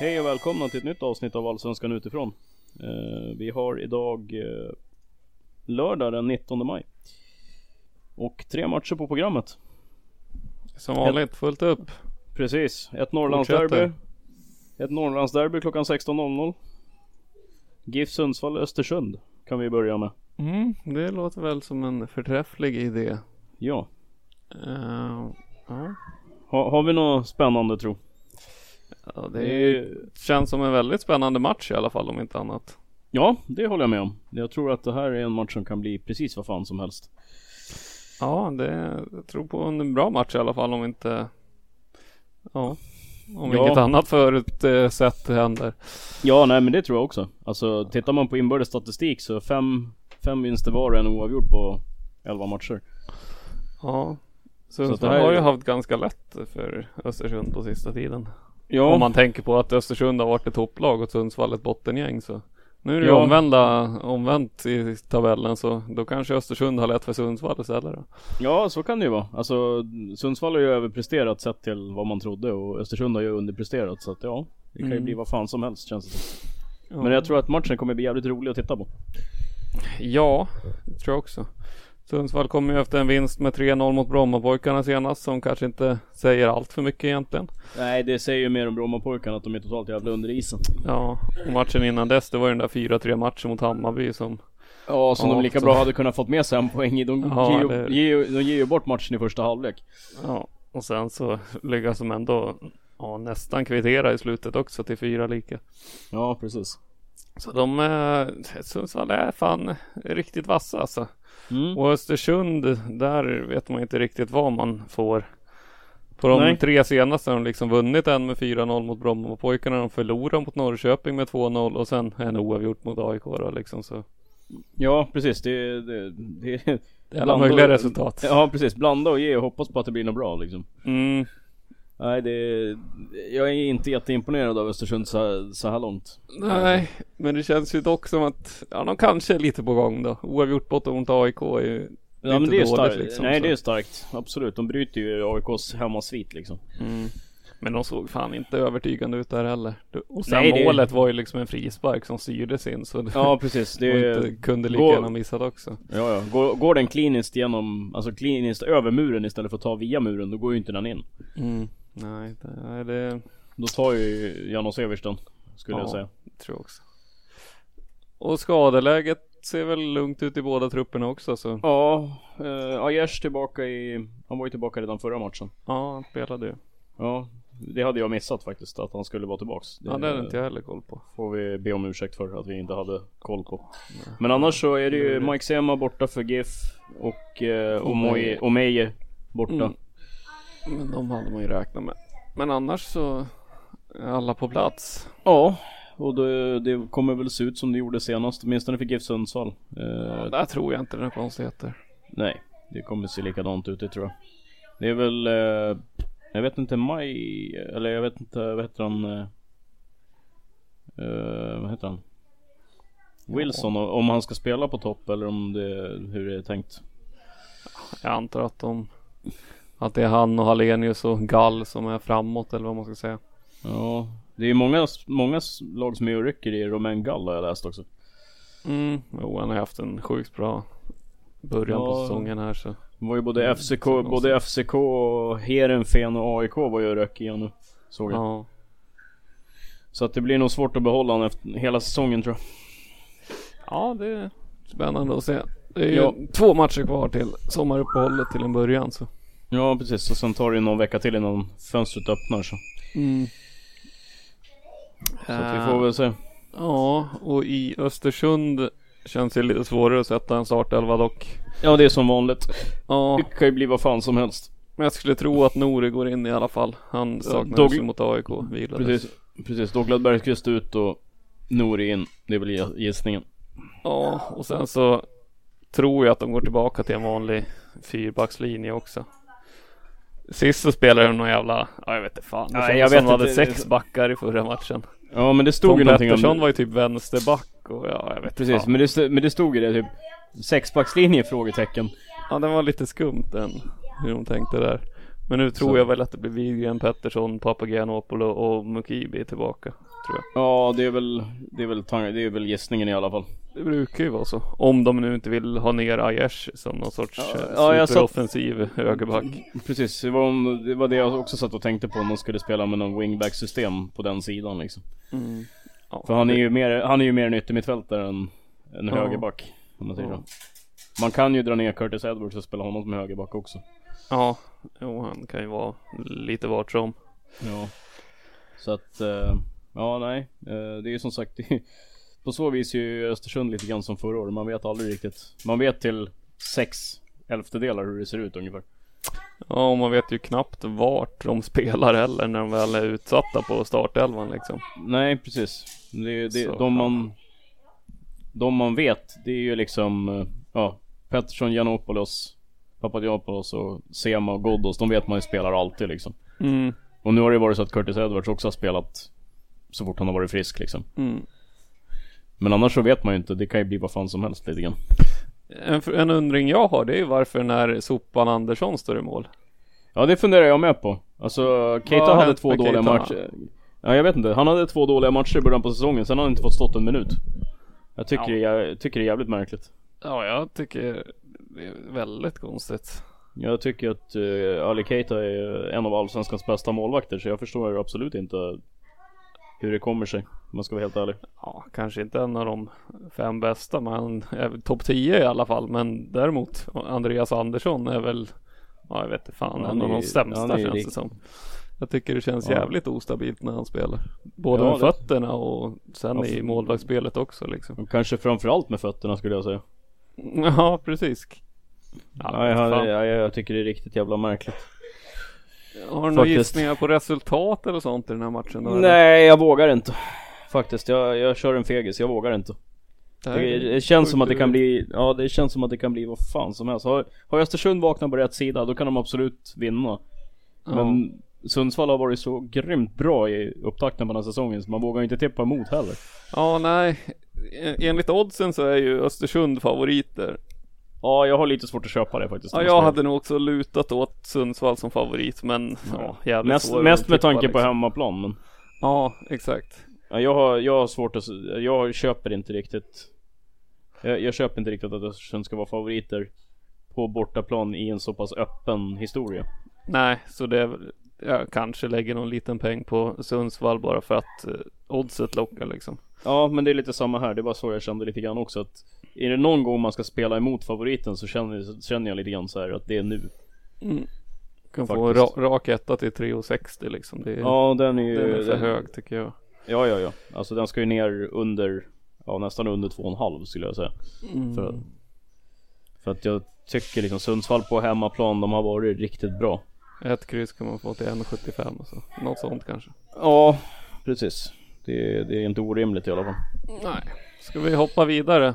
Hej och välkomna till ett nytt avsnitt av Allsvenskan utifrån. Eh, vi har idag eh, lördag den 19 maj. Och tre matcher på programmet. Som vanligt, fullt upp. Precis, ett Norrlandsderby. Ett Norrlandsderby klockan 16.00. GIF Sundsvall Östersund kan vi börja med. Mm, det låter väl som en förträfflig idé. Ja, Eh, ja. ha, har vi något spännande tro? Ja, det är, känns som en väldigt spännande match i alla fall om inte annat. Ja, det håller jag med om. Jag tror att det här är en match som kan bli precis vad fan som helst. Ja, det, jag tror på en bra match i alla fall om inte Ja, om Ja. inget annat förutsett händer. Ja, nej men det tror jag också. Alltså tittar man på inbördes statistik så fem, fem vinster var och en oavgjort på 11 matcher. Ja. Så att det här har ju haft ganska lätt för Östersund på sista tiden. Ja, Om man tänker på att Östersund har varit ett topplag och Sundsvall ett bottengäng så Nu är det Ja. omvända, omvänt i tabellen så då kanske Östersund har lätt för Sundsvall istället då. ja så kan det ju vara. Alltså Sundsvall har ju överpresterat sett till vad man trodde och Östersund har ju underpresterat så att ja. Det kan ju Mm. bli vad fan som helst känns det som. Ja. Men jag tror att matchen kommer bli jävligt rolig att titta på. Ja, det tror jag också. Sundsvall kommer ju efter en vinst med 3-0 mot Brommapojkarna senast som kanske inte säger allt för mycket egentligen. Nej det säger ju mer om Brommapojkarna att de är totalt jävla under isen. Ja, och matchen innan dess det var ju den där 4-3 matchen mot Hammarby som Ja som Ja, de lika så- bra hade kunnat fått med sig en poäng i. De, Ja, ger, ju, det- ger, ju- de ger ju bort matchen i första halvlek. Ja, och sen så lyckas de ändå ja, nästan kvittera i slutet också till fyra lika. Ja precis. Så de, eh, Sundsvall är fan riktigt vassa alltså. Mm. Och Östersund, där vet man inte riktigt vad man får. På de Nej. tre senaste har de liksom vunnit en med 4-0 mot Brommapojkarna. De förlorar mot Norrköping med 2-0 och sen en oavgjort mot AIK då liksom så. Ja precis, det, det, det, Det är alla möjliga och- resultat. Ja precis, blanda och ge och hoppas på att det blir något bra liksom. Mm, Nej det, jag är inte jätteimponerad av Östersund så, så här långt. nej, men det känns ju dock som att ja, de kanske är lite på gång då. Oavgjort borta mot AIK är ju Ja men inte det är dåligt, starkt, liksom, nej så. det är starkt. Absolut, de bryter ju AIKs hemmasvit liksom. Mm. Men de såg fan inte övertygande ut där heller. Och sen Nej, det- målet var ju liksom en frispark som styrdes in så det Ja precis, det inte, kunde lika Gå- gärna missat också. Ja ja, går, går den kliniskt genom, alltså kliniskt över muren istället för att ta via muren, då går ju inte den in. Mm. Nej, det, nej, det Då tar ju Janos Evers den, skulle jag Ja. säga. tror jag också. Och skadeläget ser väl lugnt ut i båda trupperna också så. Ja, eh, Aiesh tillbaka i, han var ju tillbaka redan förra matchen. Ja, han spelade ju. Ja, det hade jag missat faktiskt, att han skulle vara tillbaks. Ja, det hade inte jag heller koll på. Får vi be om ursäkt för att vi inte hade koll på. Men annars så är det ju Mike Sema borta för GIF och eh, Omeje borta. Mm. Men de hade man ju räknat med. Men annars så är alla på plats. Ja, och det, det kommer väl se ut som det gjorde senast, åtminstone för GIF Sundsvall. Eh, Där tror jag inte det är konstigheter. nej, det kommer se likadant ut det tror jag. Det är väl, eh, jag vet inte Maj, eller jag vet inte, vad heter han? Eh, eh, vad heter han? Wilson, om han ska spela på topp eller om det, hur det är tänkt. Jag antar att de att det är han och Hallenius och Gall som är framåt eller vad man ska säga. Ja, det är många, många lag som är och rycker i Romain Gall har jag läst också. Mm, jo han har haft en sjukt bra början på Ja. säsongen här så. Det var ju både Mm, FCK, både FCK och Heerenveen och AIK var ju och rök igen nu. Såg jag. Ja. Så att det blir nog svårt att behålla honom efter hela säsongen tror jag. ja, det är spännande att se. Det är ju Ja. två matcher kvar till sommaruppehållet till en början så. Ja precis, och sen tar det ju någon vecka till innan fönstret öppnar så. Mm. Så att vi får väl se. Ja, och i Östersund känns det lite svårare att sätta en startelva dock. Ja det är som vanligt. Ja, Det kan ju bli vad fan som helst. men jag skulle tro att Nori går in i alla fall. Han saknades Dog- ju mot AIK, vilades. Precis, precis. Douglas Bergqvist ut och Nouri in. Det är väl gissningen. Ja, och sen så tror jag att de går tillbaka till en vanlig fyrbackslinje också. Sist så spelade de någon jävla, ja jag vet inte fan. Det Nej, jag som vet de hade sex backar i förra matchen. Ja men det stod Tom ju någonting Pettersson om... var ju typ vänsterback och ja, jag vet Precis, fan. men det, st- men det stod ju det typ Sexbackslinje? Frågetecken. Ja, den var lite skumt den, hur de tänkte där. Men nu tror Så. jag väl att det blir Widgren, Pettersson, Papagianopoulos och Mukibi tillbaka. Tror jag. Ja det är väl, det är väl, det är väl gissningen i alla fall. Det brukar ju vara så. Om de nu inte vill ha ner Aiesh som någon sorts Ja, eh, ja, superoffensiv högerback. Precis, det var, om, det var det jag också satt och tänkte på om de skulle spela med någon wingback system på den sidan liksom. Mm. Ja, För han är ju mer, han är ju mer en yttermittfältare än en Ja. högerback. Om man säger Ja. så. Man kan ju dra ner Curtis Edwards och spela honom som högerback också. Ja, jo, han kan ju vara lite vart som. Ja. Så att, eh, ja nej. Eh, det är ju som sagt, på så vis är ju Östersund lite grann som förra året. Man vet aldrig riktigt. Man vet till sex elftedelar hur det ser ut ungefär. Ja, och man vet ju knappt vart de spelar heller när de väl är utsatta på startelvan liksom. Nej precis. Det, det, Så, de man De man vet det är ju liksom Ja Pettersson, Giannopoulos Papagianopoulos och Sema och Ghoddos. De vet man ju spelar alltid liksom. Mm, Och nu har det ju varit så att Curtis Edwards också har spelat Så fort han har varit frisk liksom. mm. Men annars så vet man ju inte. Det kan ju bli vad fan som helst lite grann. En, en undring jag har det är ju varför när Sopan Andersson står i mål. Ja det funderar jag med på. Alltså Keita hade två dåliga Keita? matcher. Ja jag vet inte. Han hade två dåliga matcher i början på säsongen. Sen har han inte fått stått en minut. Jag tycker, Ja. det, jag tycker det är jävligt märkligt. Ja, jag tycker det är väldigt konstigt. Jag tycker att uh, Ali Keita är en av Allsvenskans bästa målvakter. Så jag förstår absolut inte hur det kommer sig. Om man ska vara helt ärlig. Ja, kanske inte en av de fem bästa, men topp 10 i alla fall. Men däremot Andreas Andersson är väl, ja jag vet inte fan, Han en av de sämsta är känns det som. Jag tycker det känns Ja. jävligt ostabilt när han spelar. Både Ja, med det- fötterna och sen Ja, i målvaktsspelet också liksom. Kanske framförallt med fötterna skulle jag säga. Ja, precis. Ja, Ja, jag, har- jag, jag tycker det är riktigt jävla märkligt. Har du några gissningar på resultat eller sånt i den här matchen då? Nej jag vågar inte. Faktiskt, jag, jag kör en fegis. Jag vågar inte. Det Det, känns som att det kan bli, ja det känns som att det kan bli vad fan som helst. Har, har Östersund vaknat på rätt sida då kan de absolut vinna. Ja. Men Sundsvall har varit så grymt bra i upptakten på den här säsongen så man vågar inte tippa emot heller. Ja, nej. En- Enligt oddsen så är ju Östersund favoriter. Ja jag har lite svårt att köpa det faktiskt. Ja, jag hade nog också lutat åt Sundsvall som favorit, men ja, jävligt Mest, mest med tanke på liksom. hemmaplan men Ja, exakt. ja, jag, har, jag har svårt att, jag köper inte riktigt jag, jag köper inte riktigt att Östersund ska vara favoriter På bortaplan i en så pass öppen historia Nej, så det är jag kanske lägger någon liten peng på Sundsvall bara för att eh, oddset lockar liksom. Ja men det är lite samma här, det var så jag kände lite grann också att Är det någon gång man ska spela emot favoriten så känner, känner jag lite grann så här att det är nu Kan få ra, Faktiskt. rak etta till 3,60 liksom. Det är, Ja den är ju den är för den- hög tycker jag. Ja ja ja, alltså den ska ju ner under Ja nästan under 2,5 skulle jag säga för, för att jag tycker liksom Sundsvall på hemmaplan, de har varit riktigt bra Ett kryss kan man få till 1,75 och så. Något sånt kanske. Ja precis det, det är inte orimligt i alla fall Nej. Ska vi hoppa vidare?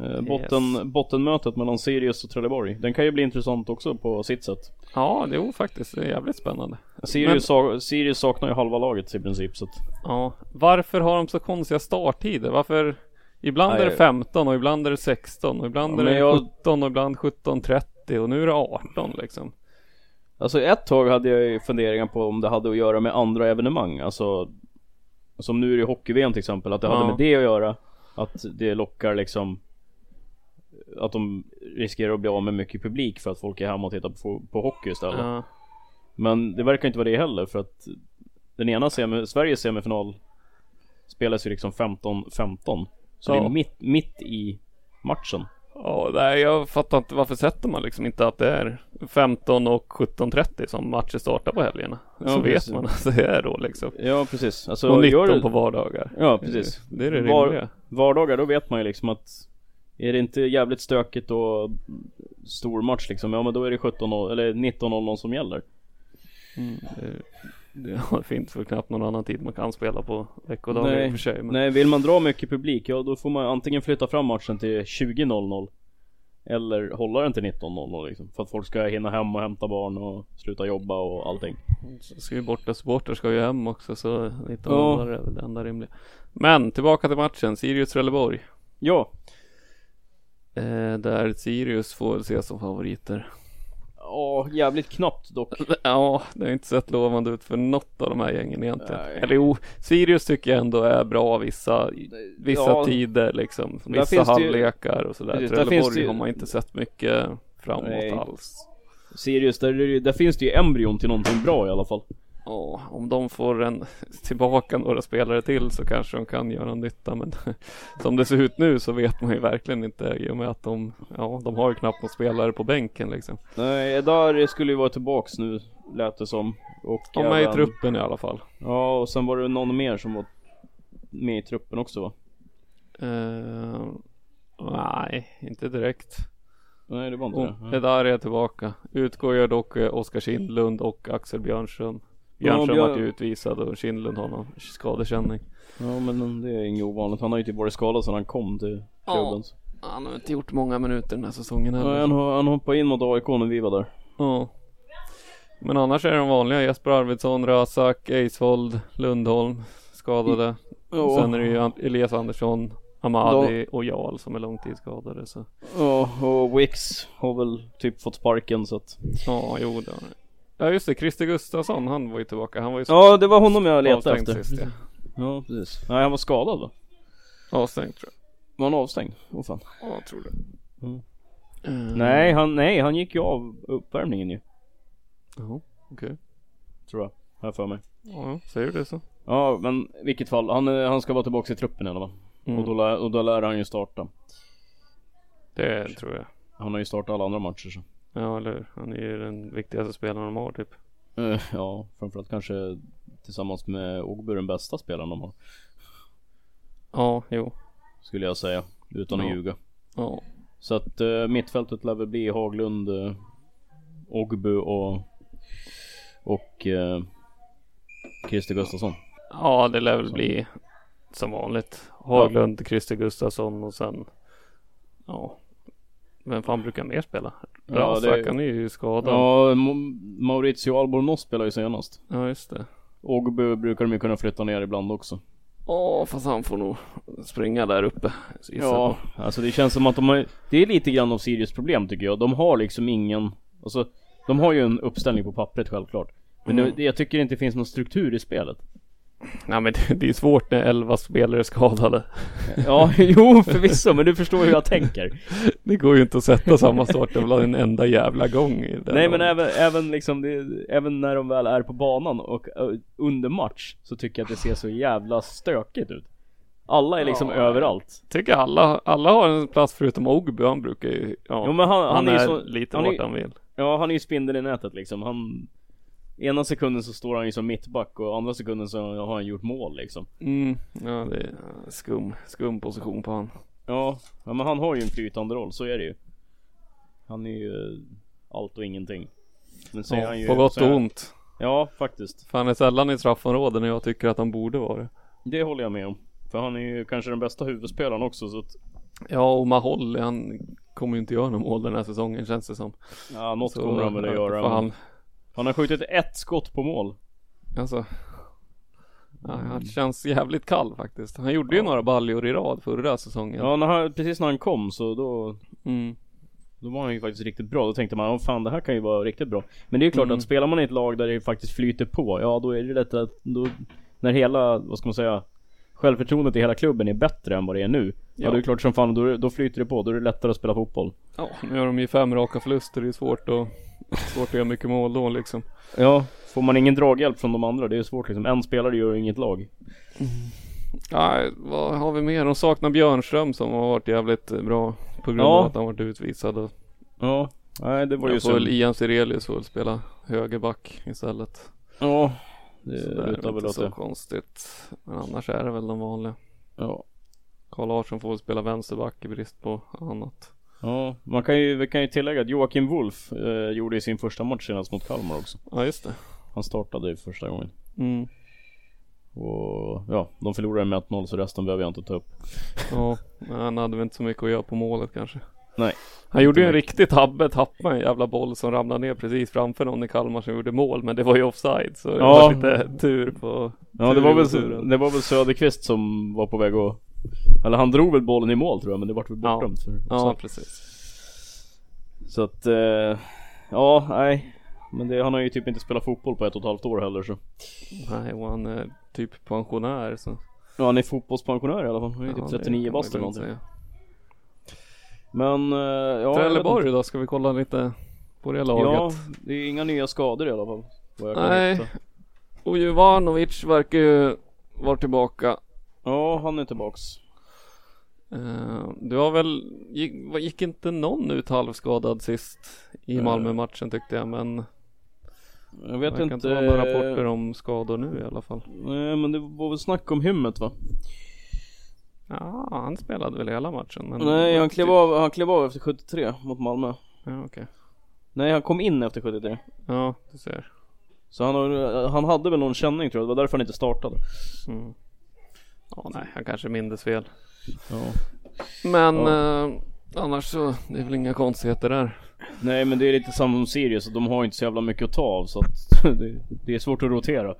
Eh, Botten, Bottenmötet mellan Sirius och Trelleborg. Den kan ju bli intressant också på sitt sätt. Ja, det är faktiskt det är jävligt spännande. Sirius, sa, Sirius saknar ju halva laget i princip så att... Ja, varför har de så konstiga starttider? Varför? Ibland Nej. är det 15 och ibland är det 16 och ibland Ja, är men det jag- 17 och ibland 17.30 och nu är det 18 liksom. Alltså ett tag hade jag ju funderingar på om det hade att göra med andra evenemang. Alltså Som nu är det hockey-VM till exempel, att det hade Ja. med det att göra. Att det lockar liksom Att de riskerar att bli av med mycket publik för att folk är hemma och tittar på, på hockey istället. Ja. Men det verkar inte vara det heller för att Den ena semi, Sveriges semifinal Spelas ju liksom 15-15 Så det Ja. är mitt, mitt i matchen Ja, nej, jag fattar inte varför sätter man liksom inte att det är 15 och 17.30 som matcher startar på helgerna. Ja, så precis. vet man att det är då liksom. Ja precis alltså, och 19 gör det- på vardagar. Ja precis. Det är det Var- rimliga. Vardagar då vet man ju liksom att Är det inte jävligt stökigt och stor match liksom, ja men då är det 17 eller 19.00 som gäller. Det, det finns väl knappt någon annan tid man kan spela på veckodagar i och för sig. Men... nej, vill man dra mycket publik, ja då får man antingen flytta fram matchen till 20.00 Eller hålla den till 19.00 liksom. För att folk ska hinna hem och hämta barn och sluta jobba och allting. Ska ju borta supportrar ska ju hem också så 19 Ja. är väl det enda rimliga. Men tillbaka till matchen, Sirius Trelleborg. Ja, Eh, där Sirius får väl ses som favoriter. ja jävligt knappt dock. Ja, det har inte sett lovande ut för något av de här gängen egentligen. Nej. Eller jo, Sirius tycker jag ändå är bra vissa, vissa Ja. tider liksom. Vissa det ju- halvlekar och sådär. Precis, Trelleborg ju- har man inte sett mycket framåt Nej. alls. Sirius, där, där finns det ju embryon till någonting bra i alla fall. Ja, om de får en tillbaka några spelare till så kanske de kan göra nytta men som det ser ut nu så vet man ju verkligen inte i och med att de, ja, de har ju knappt några spelare på bänken liksom. Nej, Edar skulle ju vara tillbaks nu, lät det som. Och De är i truppen i alla fall. Ja, och sen var det någon mer som var med i truppen också va? Eh, nej, inte direkt. Nej, det var inte Och det. det där är tillbaka. Utgår ju dock eh, Oskar Kindlund och Axel Björnström. Björnström Björ- vart ju utvisad och Kindlund har någon skadekänning. Ja, men det är inget ovanligt. Han har ju typ varit skadad sedan han kom till klubben. Han har inte gjort många minuter den här säsongen heller. Ja, han, har- han hoppade in mot AIK när vi var där. Ja. Men annars är det de vanliga. Jesper Arvidsson, Rasak, Eisvold, Lundholm skadade. Och sen är det ju Elias Andersson, Amadi och Jarl som är långtidsskadade. Så. Ja, och Wix har väl typ fått sparken så att... Ja, jo det har det. Ja just det, Christer Gustafsson han var ju tillbaka. Han var ju Ja, det var honom jag letade efter. sist ja. Ja, precis. Nej, han var skadad va? Avstängd tror jag. Var han avstängd? Åh fan. Ja, jag tror det. Mm. Eh, Nej, han, nej, han gick ju av uppvärmningen ju. Jaha, okej. Tror jag. Jag för mig. Ja, säger du det så. Ja, men i vilket fall. Han, är- han ska vara tillbaka i truppen i alla fall. Mm. Och, då lär, och då lär han ju starta. Det tror jag. Han har ju startat alla andra matcher så. Ja, eller hur? Han är ju den viktigaste spelaren de har typ. Eh, ja, framförallt kanske tillsammans med Ogbu den bästa spelaren de har. Ja, jo. Skulle jag säga. Utan att Ja. ljuga. Ja. Så att uh, mittfältet lär väl bli Haglund, uh, Ogbu och och uh, Christer Gustafsson. Ja, det lär väl bli som vanligt. Haglund, Christer Gustafsson och sen ja. Vem fan brukar mer spela? Razak, ja, är ju skadad. Ja, Maurizio Albornoz spelar ju senast. Ja, just det. Ogbu brukar de ju kunna flytta ner ibland också. Ja, fast han får nog springa där uppe. Ja, på. alltså det känns som att de har, det är lite grann av Sirius problem tycker jag. De har liksom ingen, alltså de har ju en uppställning på pappret självklart. Men mm. det, jag tycker inte det finns någon struktur i spelet. Nej men det, det är svårt när elva spelare är skadade. Ja, jo förvisso, men du förstår hur jag tänker. Det går ju inte att sätta samma startelva en enda jävla gång. Nej men även, även liksom, det, även när de väl är på banan och under match så tycker jag att det ser så jävla stökigt ut. Alla är liksom ja, överallt. Tycker alla, alla har en plats förutom Ogbu, han brukar ju, ja, jo, men han, han, han är, är så, lite han vart är, han vill. Ja, han är ju spindeln i nätet liksom. Han Ena sekunden så står han ju som mittback och andra sekunden så har han gjort mål liksom. Mm, ja det är skum, skum position på han. Ja, men han har ju en flytande roll, så är det ju. Han är ju allt och ingenting. Men så ja, han ju, på gott och ont. Ja, faktiskt. För han är sällan i straffområdet när jag tycker att han borde vara det. Det håller jag med om. För han är ju kanske den bästa huvudspelaren också så att Ja och Mahol han kommer ju inte göra några mål den här säsongen känns det som. Ja något så, kommer han väl att göra. Men... Han, han har skjutit ett skott på mål. Alltså. Ja, han känns jävligt kall faktiskt. Han gjorde ju några baljor i rad förra säsongen. Ja, när han, precis när han kom så då mm. Då var han ju faktiskt riktigt bra. Då tänkte man, oh, fan det här kan ju vara riktigt bra. Men det är ju klart mm. att spelar man i ett lag där det faktiskt flyter på, ja då är det lätt att, då, när hela, vad ska man säga, självförtroendet i hela klubben är bättre än vad det är nu. Ja, ja det är klart som fan, då, då flyter det på. Då är det lättare att spela fotboll. Ja, nu har de ju fem raka förluster. Det är svårt att Svårt att göra mycket mål då liksom. Ja, får man ingen draghjälp från de andra, det är svårt liksom. En spelare gör inget lag. Mm. Nej, vad har vi mer? De saknar Björnström som har varit jävligt bra på grund ja. av att han varit utvisad. Och... Ja, nej det var ju så. Ian Sirelius får väl spela högerback istället. Ja, det så väl åt det. så konstigt. Men annars är det väl de vanliga. Ja. Karl Larsson får väl spela vänsterback i brist på annat. Ja, man kan ju, vi kan ju tillägga att Joakim Wolf eh, gjorde i sin första match senast mot Kalmar också. Ja, just det. Han startade ju första gången. Mm. Och ja, de förlorade med 1-0 så resten behöver jag inte ta upp. Ja, han hade väl inte så mycket att göra på målet kanske. Nej. Han gjorde ju en riktig tabbe, tappade en jävla boll som ramlade ner precis framför någon i Kalmar som gjorde mål. Men det var ju offside så det var lite tur på Ja det var, väl, det var väl Söderqvist som var på väg att eller han drog väl bollen i mål tror jag men det vart väl bortdömt ja. för Ja precis Så att eh, Ja nej Men det, han har ju typ inte spelat fotboll på ett och ett halvt år heller så Nej och han är typ pensionär så Ja han är fotbollspensionär i alla fall Han är ja, typ 39 bast eller någonting säga. Men eh, ja Trelleborg då ska vi kolla lite på det laget Ja det är inga nya skador i alla fall Nej Och Jovanovic verkar ju vara tillbaka Ja, han är tillbaks. Uh, du har väl, gick, gick inte någon ut halvskadad sist i uh, Malmö-matchen tyckte jag men Jag vet inte. inte vara några rapporter om skador nu i alla fall. Nej men det var väl snack om hymmet va? Ja, han spelade väl hela matchen. Men Nej, han klev, av, han klev av efter 73 mot Malmö. Ja, okej. Okay. Nej, han kom in efter 73. Ja, du ser. Så han, han hade väl någon känning tror jag, det var därför han inte startade. Mm. Ja, nej, han kanske mindes fel. Ja. Men ja. Eh, annars så, det är väl inga konstigheter där. Nej men det är lite samma som Sirius, de har inte så jävla mycket att ta av så att det, det är svårt att rotera.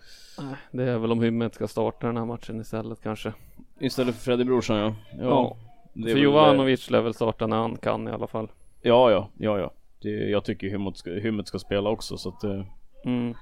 Det är väl om Hymmet ska starta den här matchen istället kanske. Istället för Freddy Brorsson ja. Ja. ja. för Jovanovic lär väl starta när han kan i alla fall. Ja ja, ja ja. Det, jag tycker Hymmet ska, Hymmet ska spela också så att eh, mm.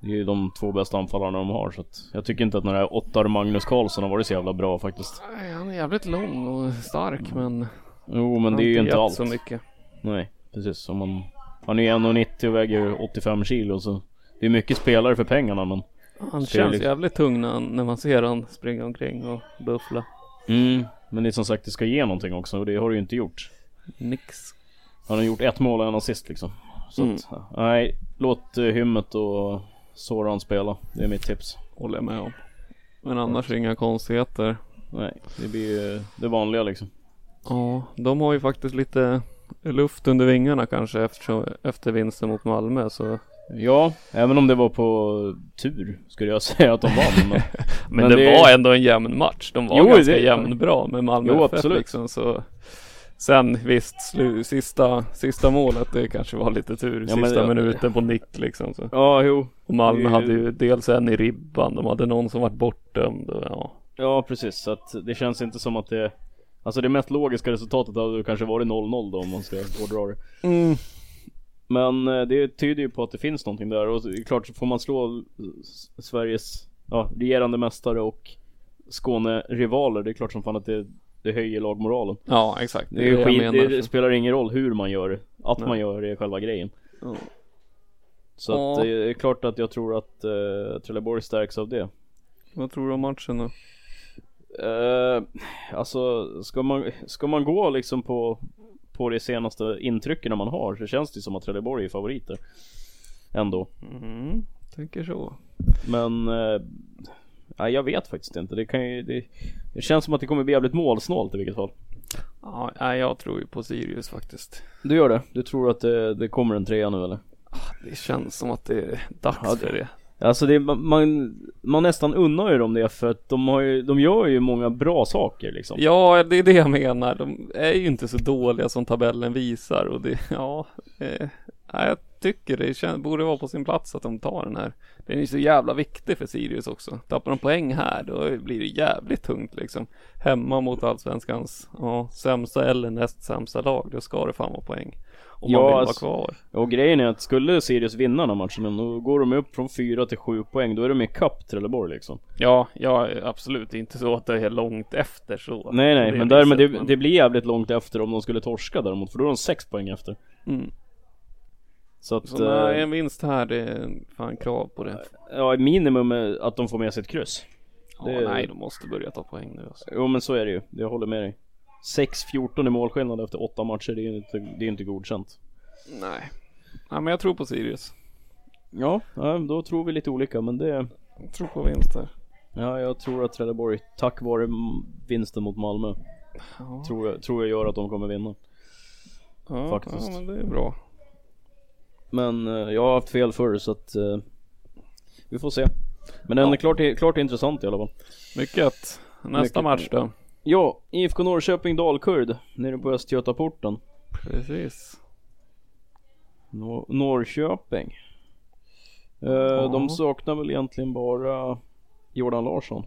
Det är ju de två bästa anfallarna de har så att jag tycker inte att den här Ottar Magnus Karlsson har varit så jävla bra faktiskt. Nej, han är jävligt lång och stark men Jo men det är ju inte allt. så mycket. Nej precis. Om man, han är ju 1,90 och väger 85 kilo så det är mycket spelare för pengarna men Han känns liksom... jävligt tung när, när man ser han springa omkring och buffla. Mm men det är som sagt det ska ge någonting också och det har det ju inte gjort. Nix. Han har gjort ett mål och en assist liksom. Så mm. att, nej, låt uh, hymmet och Soran spela. Det är mitt tips. Håller jag med om. Men annars inga konstigheter. Nej, det blir ju det vanliga liksom. Ja, de har ju faktiskt lite luft under vingarna kanske efter, efter vinsten mot Malmö så Ja, även om det var på tur skulle jag säga att de vann. Men, Men, Men det, det- var ändå en jämn match. De var Jo, ganska det- jämnbra med Malmö Jo, FF absolut. liksom så Sen visst, slu, sista, sista målet det kanske var lite tur. Ja, men sista det- minuten på nick liksom. Så. ja, jo. Och Malmö Det- hade ju dels en i ribban. De hade någon som var bortdömd. Och, ja. Ja, precis. Så att det känns inte som att det Alltså det mest logiska resultatet hade kanske varit 0-0 då om man ska hårdra det. Men eh, det tyder ju på att det finns någonting där och det är klart så får man slå Sveriges ja, regerande mästare och Skåne-rivaler. Det är klart som fan att det, det höjer lagmoralen. ja, exakt. Det, jag skit, det spelar ingen roll hur man gör det. Att Nej. man gör det är själva grejen. Ja. Så att Ja. det är klart att jag tror att uh, Trelleborg stärks av det. Vad tror du om matchen då? Uh, alltså ska man, ska man gå liksom på, på de senaste intrycken man har så känns det som att Trelleborg är favoriter. Ändå. Mm, tänker så. Men uh, nej, jag vet faktiskt inte. Det, kan ju, det, det känns som att det kommer bli jävligt målsnålt i vilket fall. Ja, jag tror ju på Sirius faktiskt. Du gör det? Du tror att det, det kommer en trea nu eller? Det känns som att det är dags Ja, det- för det. Alltså det, man, man nästan unnar ju dem det för att de har ju, de gör ju många bra saker liksom. Ja, det är det jag menar. De är ju inte så dåliga som tabellen visar och det, ja, eh, jag tycker det känns, borde vara på sin plats att de tar den här. Den är ju så jävla viktig för Sirius också. Tappar de poäng här, då blir det jävligt tungt liksom. Hemma mot allsvenskans, ja, sämsta eller näst sämsta lag, då ska det fan vara poäng. Om man Ja, vill alltså- vara kvar. Och grejen är att skulle Sirius vinna den här matchen, då går de upp från 4 till 7 poäng. Då är de i kapp Trelleborg liksom. Ja, ja, absolut. Inte så att det är långt efter så. Nej nej, det men, där, men det, det blir jävligt långt efter om de skulle torska däremot. För då är de 6 poäng efter. Mm. Så att, Så nej, eh, en vinst här, det är fan krav på det. ja minimum är att de får med sig ett kryss. Ja, det- nej, de måste börja ta poäng nu alltså. Jo men så är det ju, jag håller med dig. 6-14 i målskillnad efter 8 matcher, det är ju inte, det är inte godkänt. Nej. Nej, men jag tror på Sirius. Ja, ja, då tror vi lite olika men det... Jag tror på vinst här. Ja, jag tror att Trelleborg, tack vare vinsten mot Malmö, Ja, tror jag, tror jag gör att de kommer vinna. ja, faktiskt. Ja, men det är bra. Men eh, jag har haft fel förr så att eh, vi får se. Men den Ja. är klart, klart intressant i alla fall. Mycket. Nästa Mycket. match då? Ja, IFK Norrköping Dalkurd nere på Östgötaporten. Precis. Nor- Norrköping. Eh, Ja. De saknar väl egentligen bara Jordan Larsson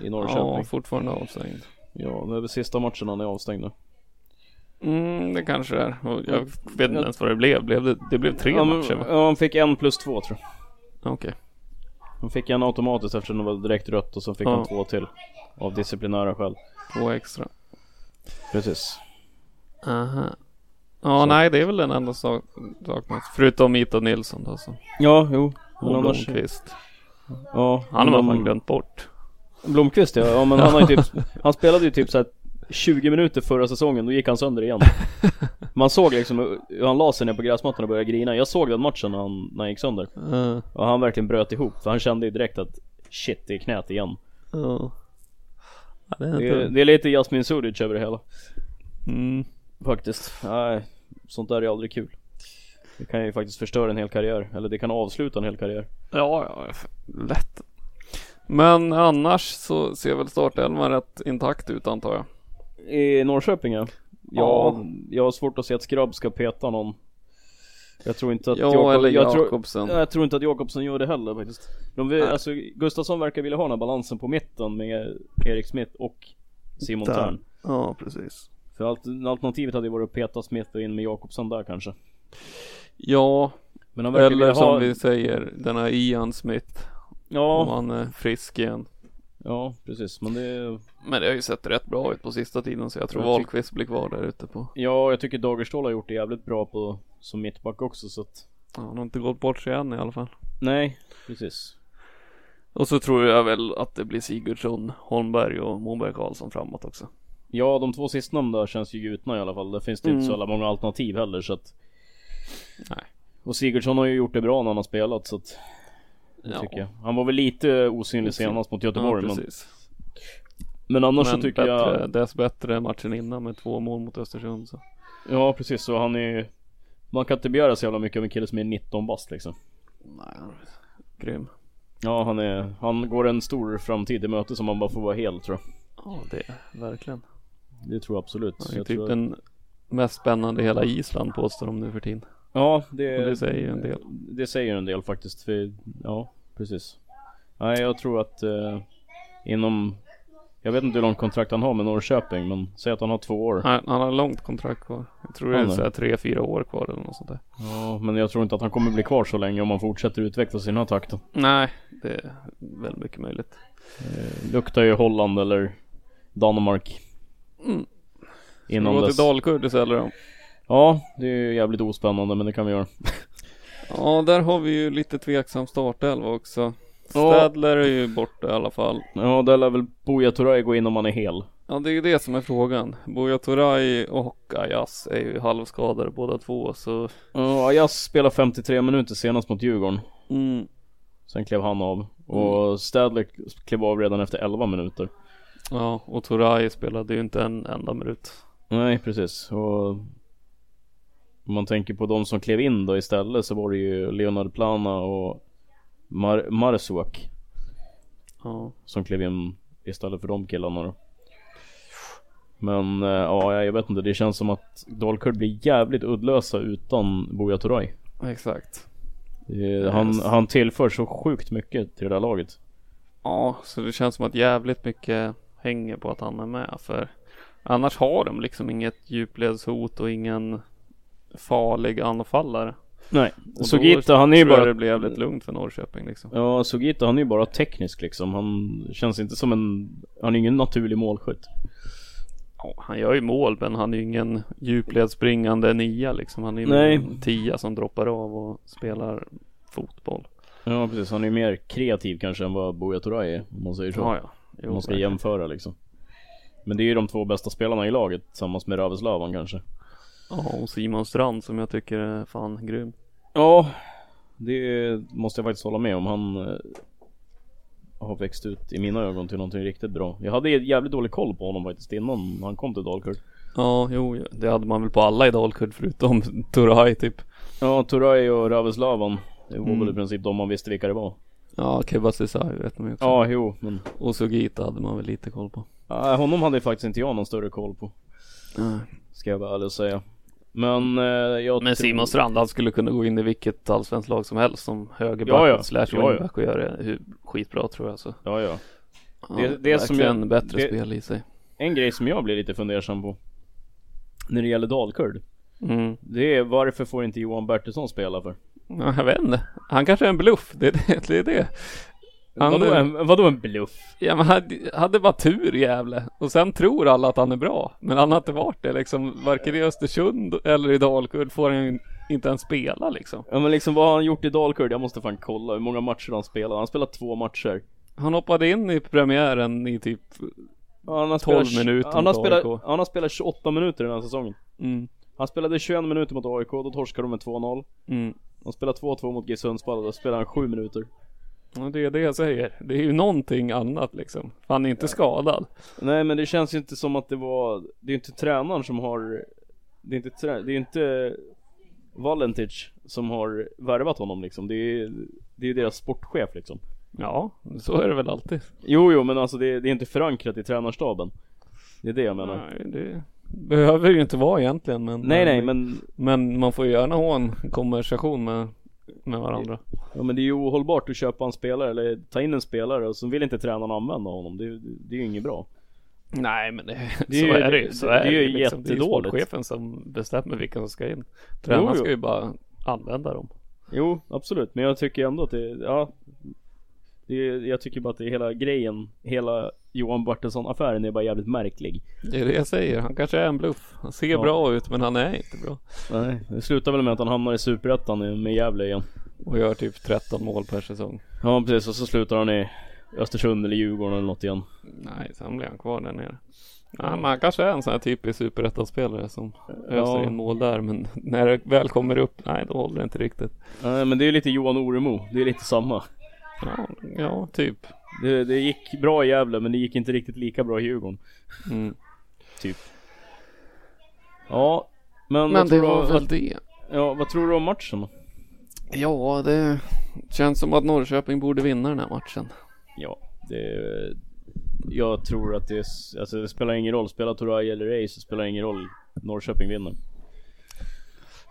i Ja, Norrköping. fortfarande avstängd. Ja, det är väl sista matchen han är avstängd nu. Mm, det kanske är. Jag vet inte ens vad det blev. blev det, det blev tre ja, men, matcher va? ja, han fick en plus två tror jag. Okej. Han fick en automatiskt eftersom det var direkt rött och så fick Ja. han två till. Av disciplinära skäl. Två extra. Precis. Aha. Ja, nej, det är väl den enda sak- saknas. Förutom Mito Nilsson då så. Ja, jo. Men Och annars... Blomqvist. Ja, Han har man de- glömt bort. Blomqvist ja, ja men han har ju typ Han spelade ju typ såhär 20 minuter förra säsongen, då gick han sönder igen. Man såg liksom hur han la sig ner på gräsmattan och började grina. Jag såg den matchen när han, när han gick sönder. Uh, Och han verkligen bröt ihop, för han kände ju direkt att Shit, det är knät igen. Uh. Ja, det är Det är, det är lite Jasmin Sudic över det hela. Mm. Faktiskt, nej Sånt där är aldrig kul. Det kan ju faktiskt förstöra en hel karriär, eller det kan avsluta en hel karriär. Ja, ja, lätt. Men annars så ser väl startelvan rätt intakt ut antar jag. I Norrköping ja. Ja. Ja, jag har svårt att se att Skrabb ska peta någon Jag tror inte att Ja, Jakob, eller jag tror, Jakobsen. jag tror inte att Jakobsen gör det heller faktiskt De vill, alltså Gustafsson verkar vilja ha den här balansen på mitten med Erik Smith och Simon. Thern Ja, precis. För alt- alternativet hade ju varit att peta Smith och in med Jakobsen där kanske Ja, eller som ha vi säger, den här Ian Smith. Om Ja, han är frisk igen. Ja precis men det Men det har ju sett rätt bra ut på sista tiden så jag tror Jag Wahlqvist blir kvar där ute på. Ja, jag tycker Dagerstål har gjort det jävligt bra på Som mittback också så att Ja, han har inte gått bort sig än i alla fall. Nej, precis Och så tror jag väl att det blir Sigurdsson, Holmberg och Moberg Karlsson framåt också. Ja, de två sistnämnda känns ju gjutna i alla fall. Det finns det inte så Mm. alla många alternativ heller så att Nej. Och Sigurdsson har ju gjort det bra när han har spelat så att Ja. tycker jag. Han var väl lite osynlig senast mot Göteborg ja, men. Men annars så Men tycker bättre, jag dess bättre matchen innan med två mål mot Östersund så. Ja precis så han är Man kan inte begära så jävla mycket av en kille som är 19 bast liksom Nej, grym. Ja han är Han går en stor framtid i möte som man bara får vara hel tror jag Ja det verkligen. Det tror jag absolut Han är jag typ tror... den mest spännande i hela Island påstår de nu för tiden. Ja det, Och det säger en del. Det säger en del faktiskt för, Ja precis Nej jag tror att eh, Inom Jag vet inte hur långt kontrakt han har med Norrköping men Säg att han har två år Han, han har långt kontrakt kvar. Jag tror det är så här tre, fyra år kvar eller något sånt där. Ja men jag tror inte att han kommer bli kvar så länge om han fortsätter utvecklas i den här takten Nej, det är väldigt mycket möjligt. eh, Luktar ju Holland eller Danmark Mm. Innan Gå dess till Dalkurd istället då. Ja det är ju jävligt ospännande men det kan vi göra Ja, där har vi ju lite tveksam startelva också. Stadler är ju borta i alla fall. Ja där lär väl Buya Turay gå in om han är hel Ja, det är ju det som är frågan. Buya Turay och Ayas är ju halvskadade båda två så. Ja Ajas spelade 53 minuter senast mot Djurgården Mm. Sen klev han av och Stadler klev av redan efter 11 minuter Ja, och Turay spelade ju inte en enda minut. Nej precis och Om man tänker på de som klev in då istället så var det ju Leonard Plana och Mar- Marsuak Ja. Som klev in istället för de killarna då Men eh, ja jag vet inte det känns som att Dalkurd blir jävligt uddlösa utan Buya Turay Exakt. Han, Yes. han tillför så sjukt mycket till det där laget Ja, så det känns som att jävligt mycket hänger på att han är med för annars har de liksom inget djupledshot och ingen farlig anfallare. Nej Och Sugita han är ju bara det blir jävligt lugnt för Norrköping liksom. Ja Sugita han är ju bara teknisk liksom Han känns inte som en Han är ingen naturlig målskytt Ja, han gör ju mål men han är ju ingen djupledsspringande nia liksom. Han är ju Nej. en tia som droppar av och spelar fotboll. Ja precis han är mer kreativ kanske än vad Buya Turay är Om man säger så Ja, ja. Jo, Om man ska jämföra liksom Men det är ju de två bästa spelarna i laget tillsammans med Raveslavan kanske Ja, och Simon Strand som jag tycker är fan grym. Ja Det måste jag faktiskt hålla med om han eh, Har växt ut i mina ögon till någonting riktigt bra Jag hade jävligt dålig koll på honom faktiskt innan han kom till Dalkurd Ja, jo, det hade man väl på alla i Dalkurd förutom Turay typ. Ja Turay och Raveslavan Det var Mm. väl i princip de man visste vilka det var Ja, Kebasisaj vet man ju också. Ja jo men Och Sugita hade man väl lite koll på. Ja, honom hade faktiskt inte jag någon större koll på Nej. Ska jag vara ärlig och säga Men eh, jag Men tror- Simon Strand han skulle kunna gå in i vilket allsvenskt lag som helst som högerback Ja, ja. slash Ja, ja. wingback och göra det skitbra tror jag så. Ja ja Ja, Det- det som verkligen jag- bättre det- spel i sig. En grej som jag blir lite fundersam på När det gäller Dalkurd Mm. Det är varför får inte Johan Bertilsson spela för? Ja, jag vet inte. Han kanske är en bluff. Det är det. det, är det. Han, vadå, en, vadå en bluff? Ja men hade, hade bara tur Gävle. Och sen tror alla att han är bra. Men han har inte varit det liksom. Varken i Östersund eller i Dalkurd får han inte ens spela liksom. Ja men liksom vad har han gjort i Dalkurd? Jag måste fan kolla hur många matcher han spelat Han spelat två matcher Han hoppade in i premiären i typ ja, han har 12 spelat, minuter han har, mot spelat, AIK. han har spelat 28 minuter den här säsongen mm, Han spelade 21 minuter mot AIK, då torskade de med 2-0 mm. Han spelade 2-2 mot G Sundsvall, då spelade han 7 minuter Ja, det är det jag säger. Det är ju någonting annat liksom. Han är inte skadad. Nej men det känns ju inte som att det var Det är inte tränaren som har Det är inte, trä, det är inte Valentic som har värvat honom liksom Det är Det är deras sportchef liksom Ja, så är det väl alltid. Jo jo men alltså det, det är inte förankrat i tränarstaben Det är det jag menar Nej, det behöver ju inte vara egentligen. Men, Nej nej men Men man får ju gärna ha en konversation med, med varandra. Ja men det är ju ohållbart att köpa en spelare eller ta in en spelare och så vill inte tränaren använda honom Det, det är ju inget bra Nej men det, Det är så ju- är det ju. Så det- är det är ju liksom. Det är ju jättedåligt. sportchefen som bestämmer vilka som ska in. Tränaren Jo, jo. ska ju bara använda dem. Jo absolut men jag tycker ändå att det, ja det är, Jag tycker bara att det är hela grejen Hela Johan Bartelsson affären är bara jävligt märklig Det är det jag säger. Han kanske är en bluff. Han ser Ja. bra ut men han är inte bra. Nej det slutar väl med att han hamnar i Superettan med Gävle igen Och gör typ 13 mål per säsong. Ja precis och så slutar han i Östersund eller Djurgården eller något igen Nej, sen blir han kvar där nere. Nej, men han kanske är en sån här typisk superettan-spelare som öser in mål där. Men när det väl kommer upp, nej då håller det inte riktigt. Nej men det är lite Johan Oremo, det är lite samma Ja, ja typ. Det, det gick bra i Gävle men det gick inte riktigt lika bra i Djurgården. Mm. Typ. Ja, men, Men det var du, väl det. ja, vad tror du om matchen då? Ja, det känns som att Norrköping borde vinna den här matchen. Ja, det... Jag tror att det, alltså det spelar ingen roll, spelar Toray eller ej så spelar det ingen roll. Norrköping vinner.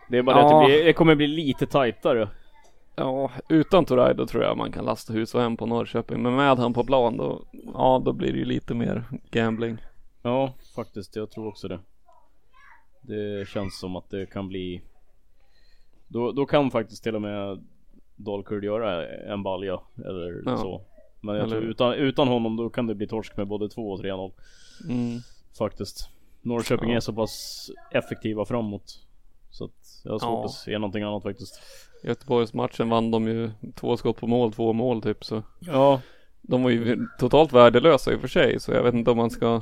Det är bara det Ja. att det, blir, det kommer bli lite tajtare. Ja, utan Turay då tror jag man kan lasta hus och hem på Norrköping. Men med han på plan då, ja då blir det ju lite mer gambling. Ja, faktiskt. Jag tror också det. Det känns som att det kan bli... Då, då kan faktiskt till och med Dalkurd göra en balja eller Ja. så. Men jag Eller- tror utan, utan honom då kan det bli torsk med både 2 och 3-0. Mm. Faktiskt. Norrköping Ja. är så pass effektiva framåt. Så att jag har svårt Ja. att se någonting annat faktiskt. Göteborgsmatchen vann de ju två skott på mål, två mål typ så. Ja. De var ju totalt värdelösa i och för sig så jag vet inte om man ska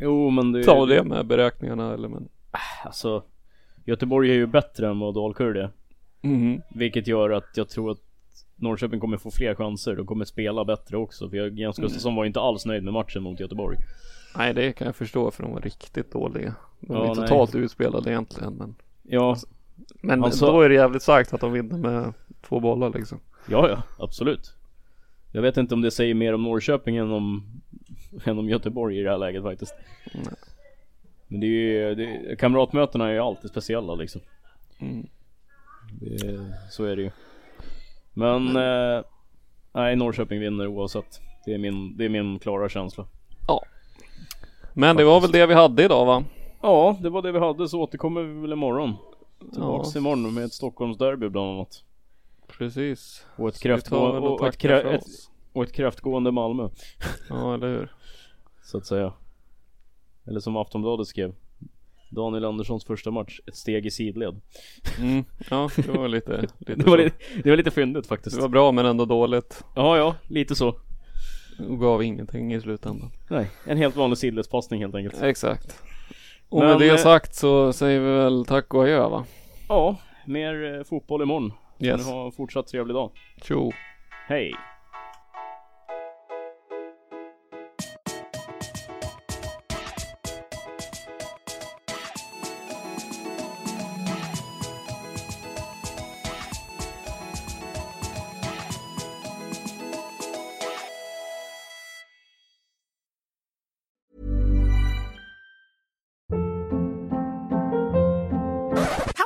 Jo men det... ta det med beräkningarna eller men. Alltså. Göteborg är ju bättre än vad Dalkurd är. Mhm. Vilket gör att jag tror att Norrköping kommer få fler chanser. De kommer spela bättre också. För jag- Jens Gustafsson var inte alls nöjd med matchen mot Göteborg. Nej det kan jag förstå för de var riktigt dåliga. De var Ja, ju nej. totalt utspelade egentligen men. Ja, Men sa- då är det jävligt sagt att de vinner med två bollar liksom. ja, ja, absolut. Jag vet inte om det säger mer om Norrköping än om, än om Göteborg i det här läget faktiskt. Nej. Men det är ju, det, kamratmötena är ju alltid speciella liksom. Mm. Det, så är det ju. Men, eh, nej Norrköping vinner oavsett. Det är min, det är min klara känsla. Men det var väl det vi hade idag va? Ja, det var det vi hade så återkommer vi väl imorgon. Tillbaks Ja. imorgon med ett Stockholmsderby bland annat. Precis. Och ett, väl och, och, ett krä- ett, och ett kräftgående Malmö. Ja eller hur. Så att säga. Eller som Aftonbladet skrev. Daniel Anderssons första match, ett steg i sidled. Mm. Ja det var lite, lite Det var, lite, det var lite fyndigt faktiskt. Det var bra men ändå dåligt. Ja, ja, lite så. Och gav ingenting i slutändan. Nej, en helt vanlig sidledspassning helt enkelt. Exakt. Och Men, med det eh, sagt så säger vi väl tack och adjö va? Ja, mer eh, fotboll imorgon. Yes. Ha en fortsatt trevlig dag. Tjo. Hej!